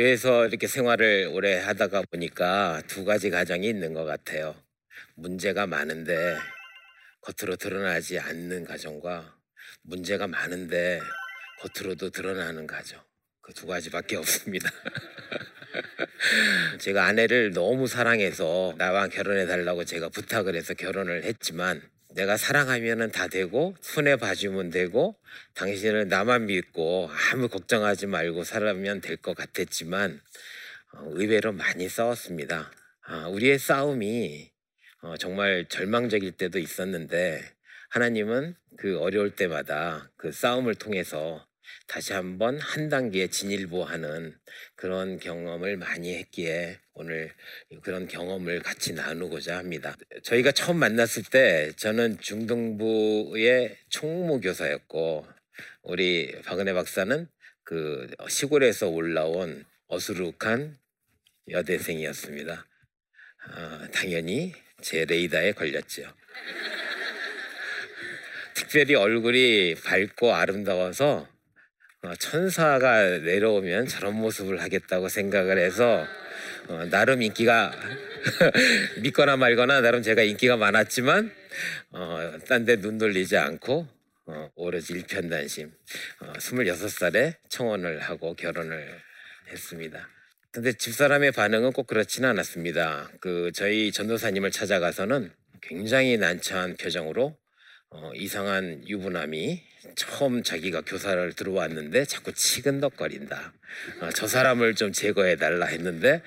교회에서 이렇게 생활을 오래 하다가 보니까 두 가지 가정이 있는 것 같아요. 문제가 많은데 겉으로 드러나지 않는 가정과 문제가 많은데 겉으로도 드러나는 가정. 그 두 가지밖에 없습니다. 제가 아내를 너무 사랑해서 나와 결혼해 달라고 제가 부탁을 해서 결혼을 했지만 내가 사랑하면은 다 되고 손에 봐주면 되고 당신을 나만 믿고 아무 걱정하지 말고 살아면 될 것 같았지만 어, 의외로 많이 싸웠습니다. 아, 우리의 싸움이 어, 정말 절망적일 때도 있었는데 하나님은 그 어려울 때마다 그 싸움을 통해서 다시 한번 한 단계 진일보하는 그런 경험을 많이 했기에 오늘 그런 경험을 같이 나누고자 합니다. 저희가 처음 만났을 때 저는 중등부의 총무 교사였고 우리 박은혜 박사는 그 시골에서 올라온 어수룩한 여대생이었습니다. 어, 당연히 제 레이더에 걸렸죠. 특별히 얼굴이 밝고 아름다워서 어, 천사가 내려오면 저런 모습을 하겠다고 생각을 해서 어, 나름 인기가 믿거나 말거나 나름 제가 인기가 많았지만 어, 딴 데 눈 돌리지 않고 어, 오로지 일편단심 어, 26살에 청혼을 하고 결혼을 했습니다. 근데 집사람의 반응은 꼭 그렇지는 않았습니다. 그 저희 전도사님을 찾아가서는 굉장히 난처한 표정으로 어, 이상한 유부남이 처음 자기가 교사를 들어왔는데 자꾸 치근덕거린다. 어, 저 사람을 좀 제거해 달라 했는데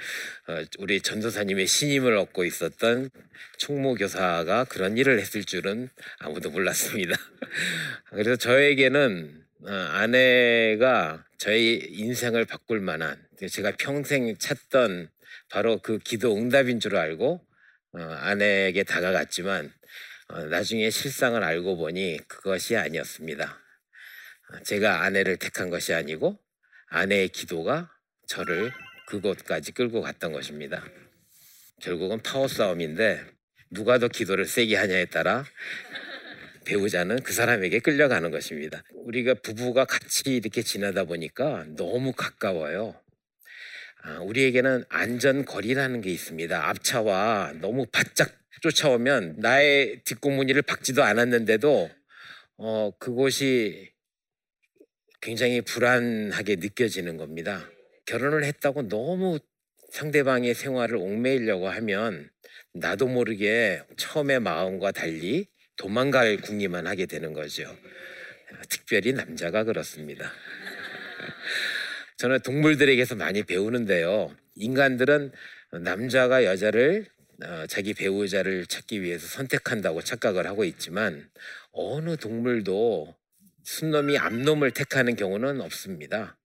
어, 우리 전도사님의 신임을 얻고 있었던 총무 교사가 그런 일을 했을 줄은 아무도 몰랐습니다. 그래서 저에게는 어, 아내가 저의 인생을 바꿀 만한 제가 평생 찾던 바로 그 기도 응답인 줄 알고 어, 아내에게 다가갔지만 어, 나중에 실상을 알고 보니 그것이 아니었습니다. 어, 제가 아내를 택한 것이 아니고 아내의 기도가 저를 그곳까지 끌고 갔던 것입니다. 결국은 파워 싸움인데 누가 더 기도를 세게 하냐에 따라 배우자는 그 사람에게 끌려가는 것입니다. 우리가 부부가 같이 이렇게 지내다 보니까 너무 가까워요. 아, 우리에게는 안전거리라는 게 있습니다. 앞차와 너무 바짝 쫓아오면 나의 뒷공무니를 박지도 않았는데도 어, 그곳이 굉장히 불안하게 느껴지는 겁니다. 결혼을 했다고 너무 상대방의 생활을 옥매이려고 하면 나도 모르게 처음의 마음과 달리 도망갈 궁리만 하게 되는 거죠. 특별히 남자가 그렇습니다. 저는 동물들에게서 많이 배우는데요. 인간들은 남자가 여자를 어, 자기 배우자를 찾기 위해서 선택한다고 착각을 하고 있지만 어느 동물도 순놈이 암놈을 택하는 경우는 없습니다.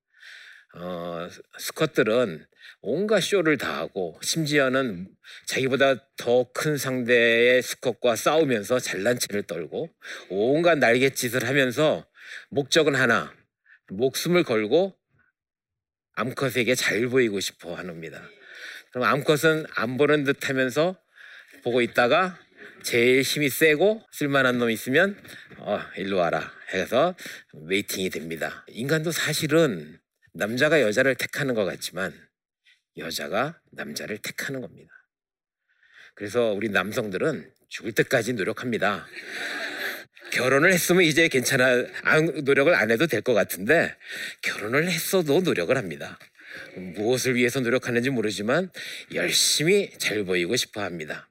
어, 스컷들은 온갖 쇼를 다 하고 심지어는 자기보다 더 큰 상대의 스컷과 싸우면서 잘난 체를 떨고 온갖 날갯짓을 하면서 목적은 하나 목숨을 걸고 암컷에게 잘 보이고 싶어 합니다. 그럼 암컷은 안 보는 듯 하면서 보고 있다가 제일 힘이 세고 쓸만한 놈 있으면 어 일로 와라 해서 웨이팅이 됩니다. 인간도 사실은 남자가 여자를 택하는 것 같지만 여자가 남자를 택하는 겁니다. 그래서 우리 남성들은 죽을 때까지 노력합니다. 결혼을 했으면 이제 괜찮아 노력을 안 해도 될 것 같은데 결혼을 했어도 노력을 합니다. 무엇을 위해서 노력하는지 모르지만 열심히 잘 보이고 싶어 합니다.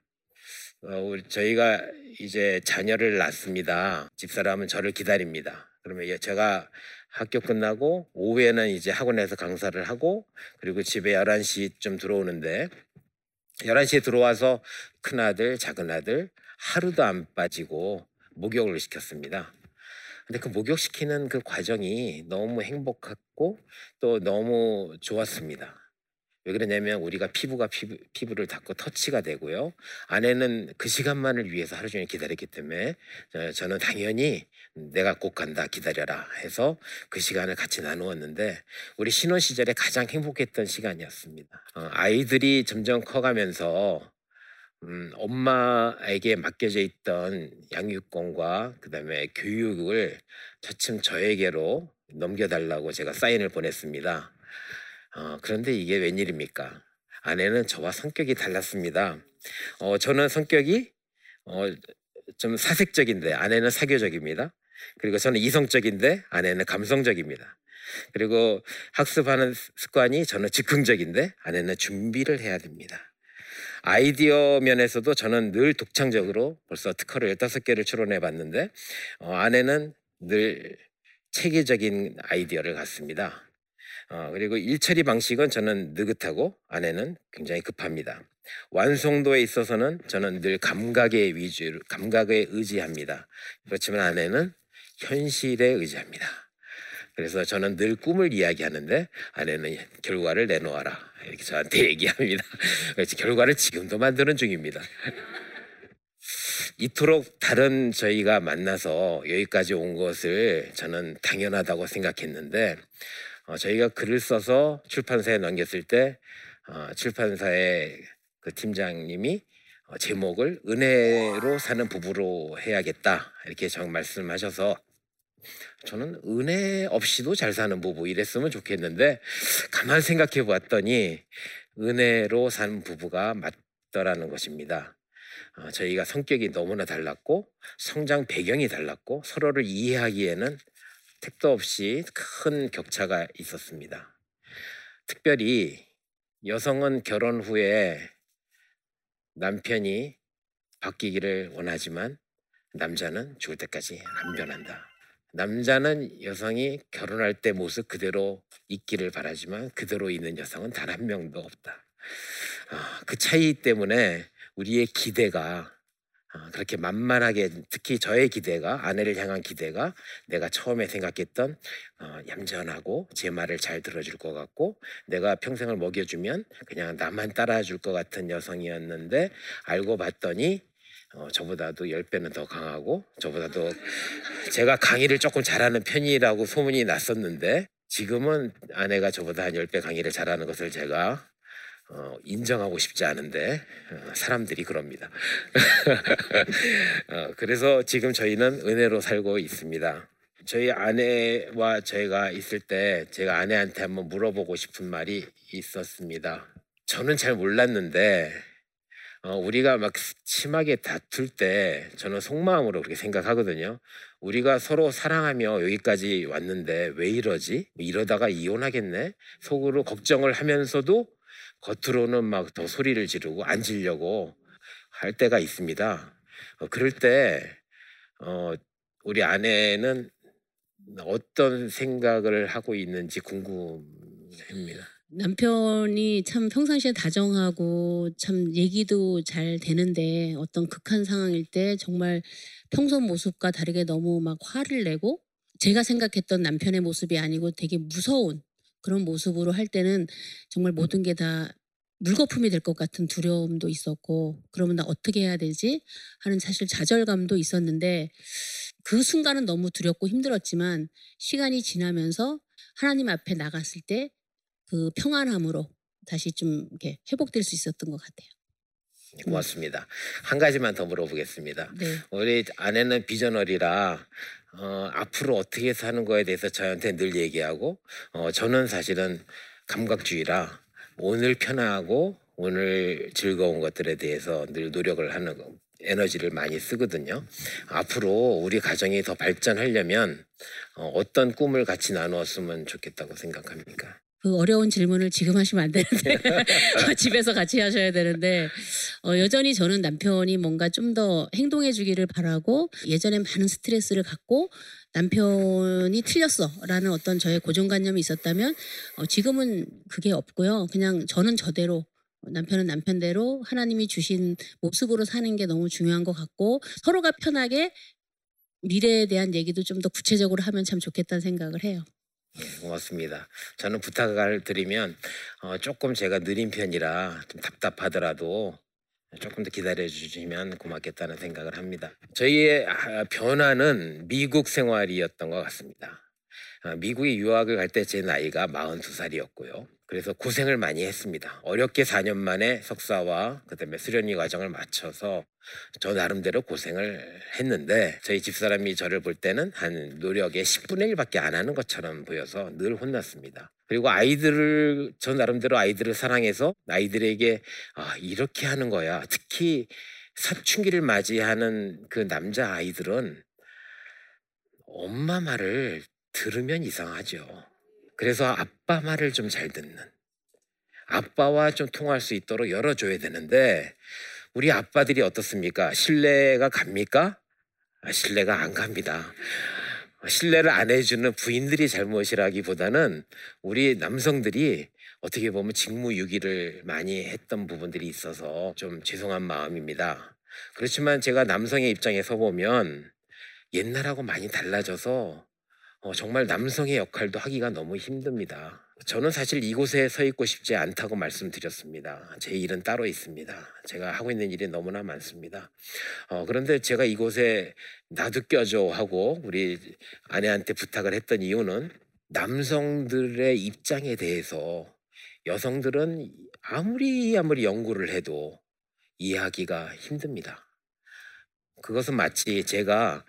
어, 저희가 이제 자녀를 낳습니다. 집사람은 저를 기다립니다. 그러면 제가 학교 끝나고 오후에는 이제 학원에서 강사를 하고 그리고 집에 11시쯤 들어오는데 11시에 들어와서 큰아들, 작은아들 하루도 안 빠지고 목욕을 시켰습니다. 근데 그 목욕시키는 그 과정이 너무 행복했고 또 너무 좋았습니다. 왜 그러냐면 우리가 피부가 피부, 피부를 닿고 터치가 되고요. 아내는 그 시간만을 위해서 하루 종일 기다렸기 때문에 저는 당연히 내가 꼭 간다 기다려라 해서 그 시간을 같이 나누었는데 우리 신혼 시절에 가장 행복했던 시간이었습니다. 어, 아이들이 점점 커가면서 음, 엄마에게 맡겨져 있던 양육권과 그다음에 교육을 차츰 저에게로 넘겨달라고 제가 사인을 보냈습니다. 어, 그런데 이게 웬일입니까? 아내는 저와 성격이 달랐습니다. 어, 저는 성격이 어, 좀 사색적인데 아내는 사교적입니다. 그리고 저는 이성적인데 아내는 감성적입니다. 그리고 학습하는 습관이 저는 즉흥적인데 아내는 준비를 해야 됩니다. 아이디어 면에서도 저는 늘 독창적으로 벌써 특허를 15개를 출원해 봤는데 어, 아내는 늘 체계적인 아이디어를 갖습니다. 어, 그리고 일처리 방식은 저는 느긋하고 아내는 굉장히 급합니다. 완성도에 있어서는 저는 늘 감각의 위주, 감각에 의지합니다. 그렇지만 아내는 현실에 의지합니다. 그래서 저는 늘 꿈을 이야기하는데 아내는 결과를 내놓아라 이렇게 저한테 얘기합니다. 결과를 지금도 만드는 중입니다. 이토록 다른 저희가 만나서 여기까지 온 것을 저는 당연하다고 생각했는데 어, 저희가 글을 써서 출판사에 넘겼을 때 어, 출판사의 그 팀장님이 어, 제목을 은혜로 사는 부부로 해야겠다 이렇게 정 말씀하셔서 저는 은혜 없이도 잘 사는 부부 이랬으면 좋겠는데 가만 생각해 보았더니 은혜로 사는 부부가 맞더라는 것입니다. 어, 저희가 성격이 너무나 달랐고 성장 배경이 달랐고 서로를 이해하기에는 택도 없이 큰 격차가 있었습니다. 특별히 여성은 결혼 후에 남편이 바뀌기를 원하지만 남자는 죽을 때까지 안 변한다. 남자는 여성이 결혼할 때 모습 그대로 있기를 바라지만 그대로 있는 여성은 단 한 명도 없다. 아, 그 차이 때문에 우리의 기대가 아, 그렇게 만만하게 특히 저의 기대가 아내를 향한 기대가 내가 처음에 생각했던 어, 얌전하고 제 말을 잘 들어줄 것 같고 내가 평생을 먹여주면 그냥 나만 따라줄 것 같은 여성이었는데 알고 봤더니 어, 저보다도 10배는 더 강하고 저보다도 제가 강의를 조금 잘하는 편이라고 소문이 났었는데 지금은 아내가 저보다 한 10배 강의를 잘하는 것을 제가 어, 인정하고 싶지 않은데 어, 사람들이 그럽니다. 어, 그래서 지금 저희는 은혜로 살고 있습니다. 저희 아내와 저희가 있을 때 제가 아내한테 한번 물어보고 싶은 말이 있었습니다. 저는 잘 몰랐는데 어, 우리가 막 심하게 다툴 때 저는 속마음으로 그렇게 생각하거든요. 우리가 서로 사랑하며 여기까지 왔는데 왜 이러지? 이러다가 이혼하겠네? 속으로 걱정을 하면서도 겉으로는 막 더 소리를 지르고 앉으려고 할 때가 있습니다. 어, 그럴 때 어, 우리 아내는 어떤 생각을 하고 있는지 궁금합니다. 남편이 참 평상시에 다정하고 참 얘기도 잘 되는데 어떤 극한 상황일 때 정말 평소 모습과 다르게 너무 막 화를 내고 제가 생각했던 남편의 모습이 아니고 되게 무서운 그런 모습으로 할 때는 정말 모든 게 다 물거품이 될 것 같은 두려움도 있었고 그러면 나 어떻게 해야 되지? 하는 사실 좌절감도 있었는데 그 순간은 너무 두렵고 힘들었지만 시간이 지나면서 하나님 앞에 나갔을 때 그 평안함으로 다시 좀 이렇게 회복될 수 있었던 것 같아요. 고맙습니다. 한 가지만 더 물어보겠습니다. 네. 우리 아내는 비전널이라 어, 앞으로 어떻게 사는 거에 대해서 저한테 늘 얘기하고 어, 저는 사실은 감각주의라 오늘 편하고 오늘 즐거운 것들에 대해서 늘 노력을 하는 거, 에너지를 많이 쓰거든요. 앞으로 우리 가정이 더 발전하려면 어, 어떤 꿈을 같이 나누었으면 좋겠다고 생각합니까? 그 어려운 질문을 지금 하시면 안 되는데 집에서 같이 하셔야 되는데 어, 여전히 저는 남편이 뭔가 좀 더 행동해 주기를 바라고 예전에 많은 스트레스를 갖고 남편이 틀렸어라는 어떤 저의 고정관념이 있었다면 어, 지금은 그게 없고요. 그냥 저는 저대로 남편은 남편대로 하나님이 주신 모습으로 사는 게 너무 중요한 것 같고 서로가 편하게 미래에 대한 얘기도 좀 더 구체적으로 하면 참 좋겠다는 생각을 해요. 예, 고맙습니다. 저는 부탁을 드리면 어, 조금 제가 느린 편이라 좀 답답하더라도 조금 더 기다려 주시면 고맙겠다는 생각을 합니다. 저희의 아, 변화는 미국 생활이었던 것 같습니다. 아, 미국에 유학을 갈 때 제 나이가 42살이었고요. 그래서 고생을 많이 했습니다. 어렵게 4년 만에 석사와 그다음에 수련위 과정을 마쳐서 저 나름대로 고생을 했는데 저희 집사람이 저를 볼 때는 한 노력의 10분의 1밖에 안 하는 것처럼 보여서 늘 혼났습니다. 그리고 아이들을 저 나름대로 아이들을 사랑해서 아이들에게 아 이렇게 하는 거야. 특히 사춘기를 맞이하는 그 남자 아이들은 엄마 말을 들으면 이상하죠. 그래서 아빠 말을 좀 잘 듣는 아빠와 좀 통할 수 있도록 열어줘야 되는데 우리 아빠들이 어떻습니까? 신뢰가 갑니까? 아, 신뢰가 안 갑니다. 신뢰를 안 해주는 부인들이 잘못이라기보다는 우리 남성들이 어떻게 보면 직무유기를 많이 했던 부분들이 있어서 좀 죄송한 마음입니다. 그렇지만 제가 남성의 입장에 서 보면 옛날하고 많이 달라져서 어, 정말 남성의 역할도 하기가 너무 힘듭니다. 저는 사실 이곳에 서 있고 싶지 않다고 말씀드렸습니다. 제 일은 따로 있습니다. 제가 하고 있는 일이 너무나 많습니다. 어, 그런데 제가 이곳에 나도 껴줘 하고 우리 아내한테 부탁을 했던 이유는 남성들의 입장에 대해서 여성들은 아무리 아무리 연구를 해도 이해하기가 힘듭니다. 그것은 마치 제가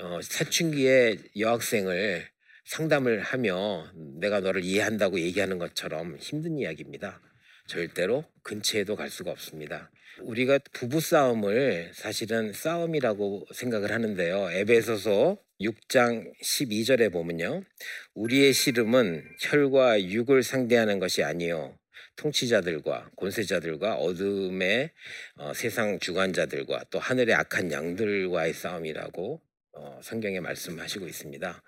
어, 사춘기에 여학생을 상담을 하며 내가 너를 이해한다고 얘기하는 것처럼 힘든 이야기입니다. 절대로 근처에도 갈 수가 없습니다. 우리가 부부 싸움을 사실은 싸움이라고 생각을 하는데요. 에베소서 6장 12절에 보면요. 우리의 씨름은 혈과 육을 상대하는 것이 아니요 통치자들과 권세자들과 어둠의 어, 세상 주관자들과 또 하늘의 악한 양들과의 싸움이라고 어, 성경에 말씀하시고 있습니다.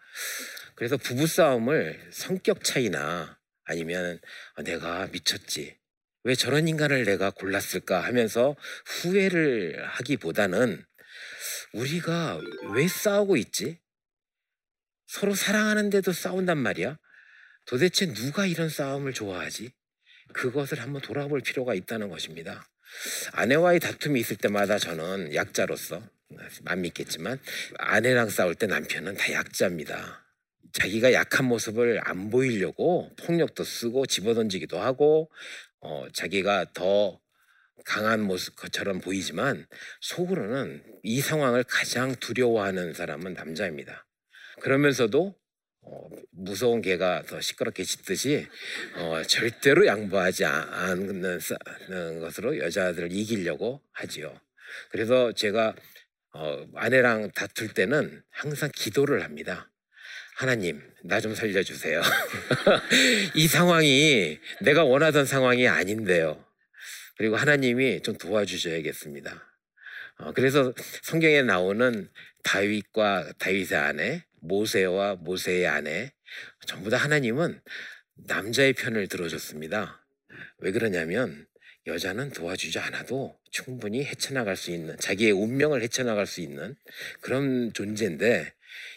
그래서 부부 싸움을 성격 차이나 아니면 아, 내가 미쳤지 왜 저런 인간을 내가 골랐을까 하면서 후회를 하기보다는 우리가 왜 싸우고 있지? 서로 사랑하는데도 싸운단 말이야. 도대체 누가 이런 싸움을 좋아하지? 그것을 한번 돌아볼 필요가 있다는 것입니다. 아내와의 다툼이 있을 때마다 저는 약자로서 안 믿겠지만 아내랑 싸울 때 남편은 다 약자입니다. 자기가 약한 모습을 안 보이려고 폭력도 쓰고 집어던지기도 하고 어, 자기가 더 강한 모습 것처럼 보이지만 속으로는 이 상황을 가장 두려워하는 사람은 남자입니다. 그러면서도 어, 무서운 개가 더 시끄럽게 짖듯이 어, 절대로 양보하지 않는 것으로 여자들을 이기려고 하지요. 그래서 제가 어, 아내랑 다툴 때는 항상 기도를 합니다. 하나님, 나 좀 살려주세요. 이 상황이 내가 원하던 상황이 아닌데요. 그리고 하나님이 좀 도와주셔야겠습니다. 어, 그래서 성경에 나오는 다윗과 다윗의 아내, 모세와 모세의 아내, 전부 다 하나님은 남자의 편을 들어줬습니다. 왜 그러냐면 여자는 도와주지 않아도 충분히 헤쳐나갈 수 있는 자기의 운명을 헤쳐나갈 수 있는 그런 존재인데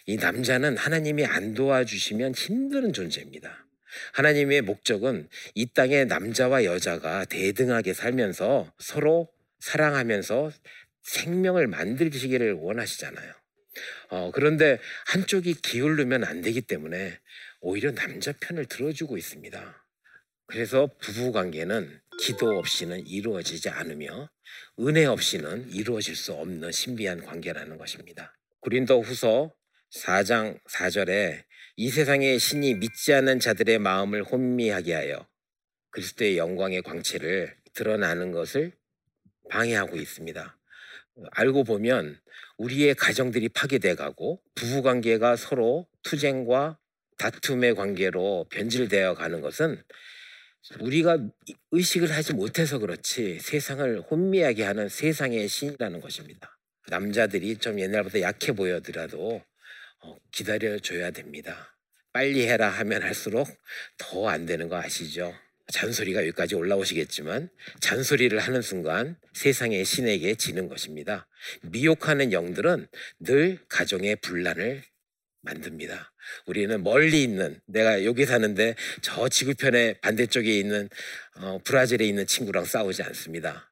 이 남자는 하나님이 안 도와주시면 힘든 존재입니다. 하나님의 목적은 이 땅에 남자와 여자가 대등하게 살면서 서로 사랑하면서 생명을 만들시기를 원하시잖아요. 어, 그런데 한쪽이 기울르면 안 되기 때문에 오히려 남자 편을 들어주고 있습니다. 그래서 부부 관계는 기도 없이는 이루어지지 않으며 은혜 없이는 이루어질 수 없는 신비한 관계라는 것입니다. 구린도 후서 4장 4절에 이 세상의 신이 믿지 않는 자들의 마음을 혼미하게 하여 그리스도의 영광의 광채를 드러나는 것을 방해하고 있습니다. 알고 보면 우리의 가정들이 파괴돼 가고 부부 관계가 서로 투쟁과 다툼의 관계로 변질되어 가는 것은 우리가 의식을 하지 못해서 그렇지 세상을 혼미하게 하는 세상의 신이라는 것입니다. 남자들이 좀 옛날보다 약해 보여더라도 어, 기다려 줘야 됩니다. 빨리 해라 하면 할수록 더 안 되는 거 아시죠? 잔소리가 여기까지 올라오시겠지만 잔소리를 하는 순간 세상의 신에게 지는 것입니다. 미혹하는 영들은 늘 가정의 분란을 만듭니다. 우리는 멀리 있는 내가 여기 사는데 저 지구편의 반대쪽에 있는 어, 브라질에 있는 친구랑 싸우지 않습니다.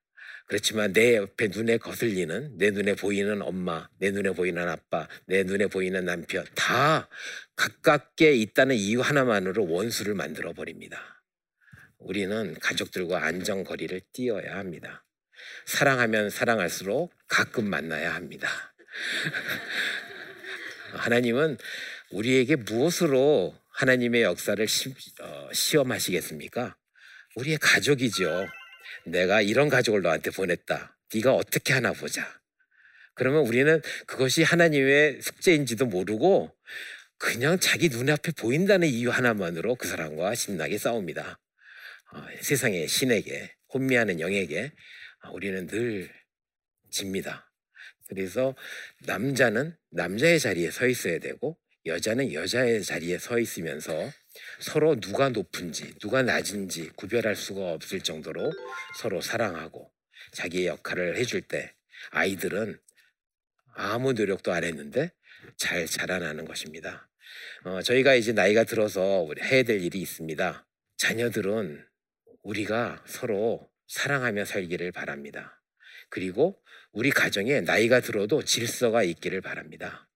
그렇지만 내 옆에 눈에 거슬리는 내 눈에 보이는 엄마, 내 눈에 보이는 아빠, 내 눈에 보이는 남편 다 가깝게 있다는 이유 하나만으로 원수를 만들어 버립니다. 우리는 가족들과 안정거리를 띄어야 합니다. 사랑하면 사랑할수록 가끔 만나야 합니다. 하나님은 우리에게 무엇으로 하나님의 역사를 시, 어, 시험하시겠습니까? 우리의 가족이죠. 내가 이런 가족을 너한테 보냈다. 네가 어떻게 하나 보자. 그러면 우리는 그것이 하나님의 숙제인지도 모르고 그냥 자기 눈앞에 보인다는 이유 하나만으로 그 사람과 신나게 싸웁니다. 어, 세상의 신에게 혼미하는 영에게 어, 우리는 늘 집니다. 그래서 남자는 남자의 자리에 서 있어야 되고 여자는 여자의 자리에 서 있으면서 서로 누가 높은지 누가 낮은지 구별할 수가 없을 정도로 서로 사랑하고 자기의 역할을 해줄 때 아이들은 아무 노력도 안 했는데 잘 자라나는 것입니다. 어, 저희가 이제 나이가 들어서 해야 될 일이 있습니다. 자녀들은 우리가 서로 사랑하며 살기를 바랍니다. 그리고 우리 가정에 나이가 들어도 질서가 있기를 바랍니다.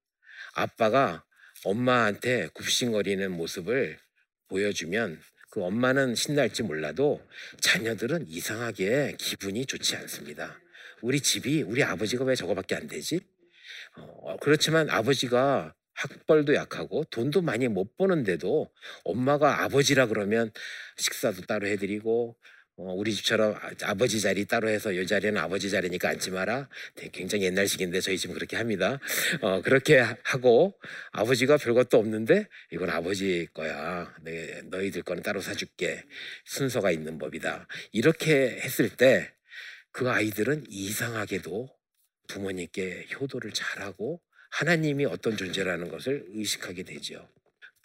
아빠가 엄마한테 굽신거리는 모습을 보여주면 그 엄마는 신날지 몰라도 자녀들은 이상하게 기분이 좋지 않습니다. 우리 집이 우리 아버지가 왜 저거밖에 안 되지? 어, 그렇지만 아버지가 학벌도 약하고 돈도 많이 못 버는데도 엄마가 아버지라 그러면 식사도 따로 해드리고 어, 우리 집처럼 아- 아버지 자리 따로 해서 이 자리는 아버지 자리니까 앉지 마라. 굉장히 옛날식인데 저희 집은 그렇게 합니다. 어, 그렇게 하- 하고 아버지가 별것도 없는데 이건 아버지 거야. 네, 너희들 거는 따로 사줄게. 순서가 있는 법이다. 이렇게 했을 때 그 아이들은 이상하게도 부모님께 효도를 잘하고 하나님이 어떤 존재라는 것을 의식하게 되죠.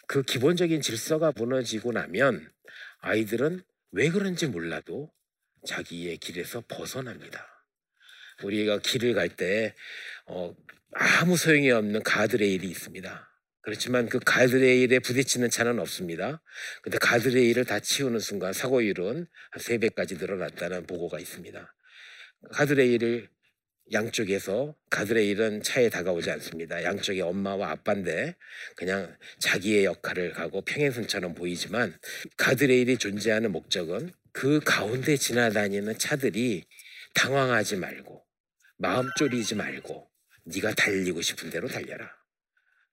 그 기본적인 질서가 무너지고 나면 아이들은 왜 그런지 몰라도 자기의 길에서 벗어납니다. 우리가 길을 갈때 어, 아무 소용이 없는 가드레일이 있습니다. 그렇지만 그 가드레일에 부딪히는 차는 없습니다. 근데 가드레일을 다 치우는 순간 사고율은 한 3배까지 늘어났다는 보고가 있습니다. 가드레일을 양쪽에서 가드레일은 차에 다가오지 않습니다. 양쪽에 엄마와 아빠인데 그냥 자기의 역할을 가고 평행선처럼 보이지만 가드레일이 존재하는 목적은 그 가운데 지나다니는 차들이 당황하지 말고 마음 졸이지 말고 네가 달리고 싶은 대로 달려라.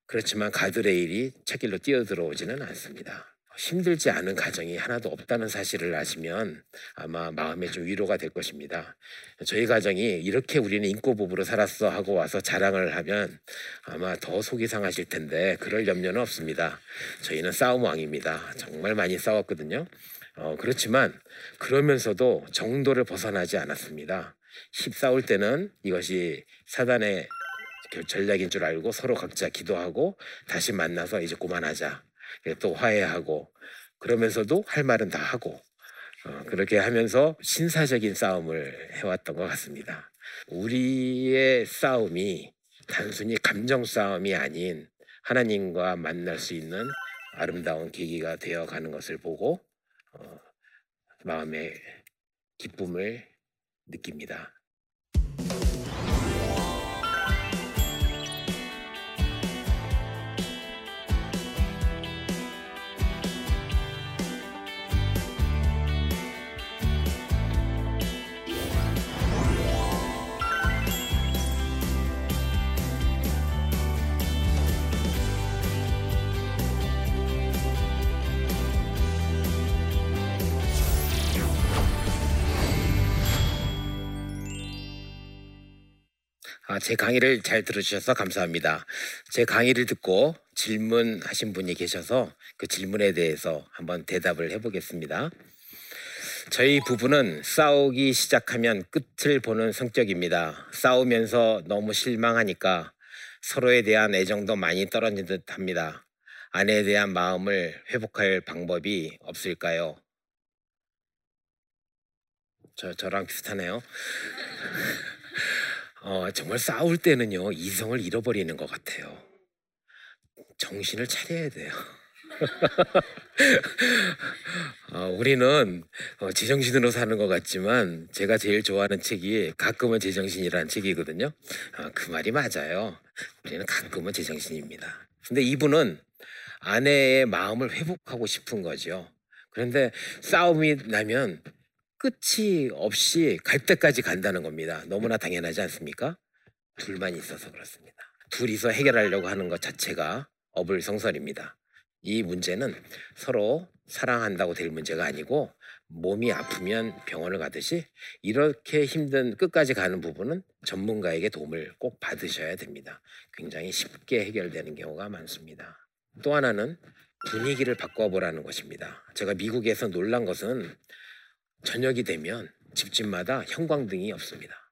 그렇지만 가드레일이 차길로 뛰어들어오지는 않습니다. 힘들지 않은 가정이 하나도 없다는 사실을 아시면 아마 마음에 좀 위로가 될 것입니다. 저희 가정이 이렇게 우리는 인고 부부로 살았어 하고 와서 자랑을 하면 아마 더 속이 상하실 텐데 그럴 염려는 없습니다. 저희는 싸움 왕입니다. 정말 많이 싸웠거든요. 어, 그렇지만 그러면서도 정도를 벗어나지 않았습니다. 힘싸울 때는 이것이 사단의 그 전략인 줄 알고 서로 각자 기도하고 다시 만나서 이제 그만하자. 예, 또 화해하고 그러면서도 할 말은 다 하고 어, 그렇게 하면서 신사적인 싸움을 해왔던 것 같습니다. 우리의 싸움이 단순히 감정 싸움이 아닌 하나님과 만날 수 있는 아름다운 계기가 되어 가는 것을 보고 어, 마음의 기쁨을 느낍니다. 아, 제 강의를 잘 들으셔서 감사합니다. 제 강의를 듣고 질문하신 분이 계셔서 그 질문에 대해서 한번 대답을 해보겠습니다. 저희 부부는 싸우기 시작하면 끝을 보는 성격입니다. 싸우면서 너무 실망하니까 서로에 대한 애정도 많이 떨어진 듯 합니다. 아내에 대한 마음을 회복할 방법이 없을까요? 저, 저랑 비슷하네요. 어, 정말 싸울 때는요, 이성을 잃어버리는 것 같아요. 정신을 차려야 돼요. 어, 우리는 어, 제정신으로 사는 것 같지만 제가 제일 좋아하는 책이 가끔은 제정신이라는 책이거든요. 어, 그 말이 맞아요. 우리는 가끔은 제정신입니다. 근데 이분은 아내의 마음을 회복하고 싶은 거죠. 그런데 싸움이 나면 끝이 없이 갈 때까지 간다는 겁니다. 너무나 당연하지 않습니까? 둘만 있어서 그렇습니다. 둘이서 해결하려고 하는 것 자체가 어불성설입니다. 이 문제는 서로 사랑한다고 될 문제가 아니고 몸이 아프면 병원을 가듯이 이렇게 힘든 끝까지 가는 부분은 전문가에게 도움을 꼭 받으셔야 됩니다. 굉장히 쉽게 해결되는 경우가 많습니다. 또 하나는 분위기를 바꿔보라는 것입니다. 제가 미국에서 놀란 것은 저녁이 되면 집집마다 형광등이 없습니다.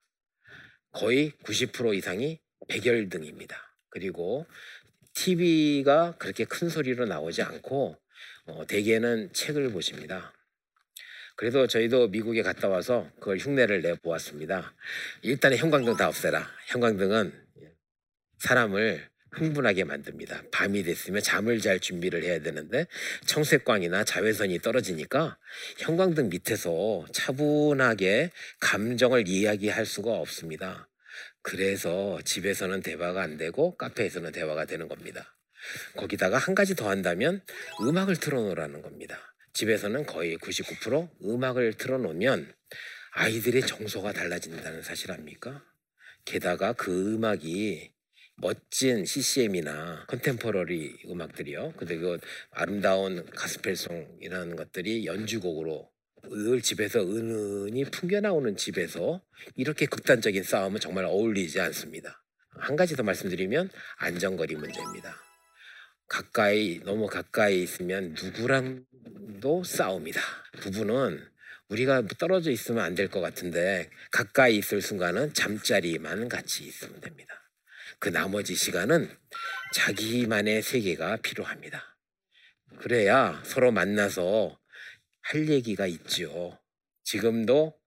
거의 90% 이상이 백열등입니다. 그리고 TV가 그렇게 큰 소리로 나오지 않고 어, 대개는 책을 보십니다. 그래도 저희도 미국에 갔다 와서 그걸 흉내를 내 보았습니다. 일단 형광등 다 없애라. 형광등은 사람을 흥분하게 만듭니다. 밤이 됐으면 잠을 잘 준비를 해야 되는데 청색광이나 자외선이 떨어지니까 형광등 밑에서 차분하게 감정을 이야기할 수가 없습니다. 그래서 집에서는 대화가 안 되고 카페에서는 대화가 되는 겁니다. 거기다가 한 가지 더 한다면 음악을 틀어놓으라는 겁니다. 집에서는 거의 99% 음악을 틀어놓으면 아이들의 정서가 달라진다는 사실 압니까? 게다가 그 음악이 멋진 CCM이나 컨템퍼러리 음악들이요. 근데 그 아름다운 가스펠송이라는 것들이 연주곡으로 늘 집에서 은은히 풍겨나오는 집에서 이렇게 극단적인 싸움은 정말 어울리지 않습니다. 한 가지 더 말씀드리면 안전거리 문제입니다. 가까이 너무 가까이 있으면 누구랑도 싸웁니다. 부부는 우리가 떨어져 있으면 안 될 것 같은데 가까이 있을 순간은 잠자리만 같이 있으면 됩니다. 그 나머지 시간은 자기만의 세계가 필요합니다. 그래야 서로 만나서 할 얘기가 있죠. 지금도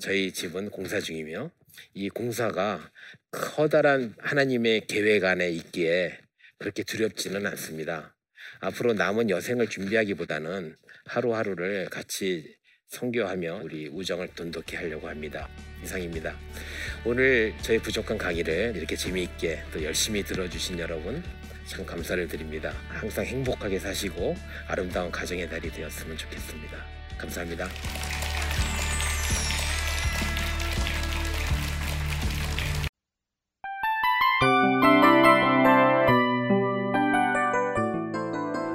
저희 집은 공사 중이며 이 공사가 커다란 하나님의 계획 안에 있기에 그렇게 두렵지는 않습니다. 앞으로 남은 여생을 준비하기보다는 하루하루를 같이 성교하며 우리 우정을 돈독히 하려고 합니다. 이상입니다. 오늘 저의 부족한 강의를 이렇게 재미있게 또 열심히 들어주신 여러분 참 감사를 드립니다. 항상 행복하게 사시고 아름다운 가정의 달이 되었으면 좋겠습니다. 감사합니다.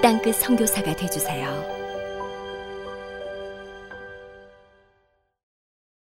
땅끝 성교사가 되주세요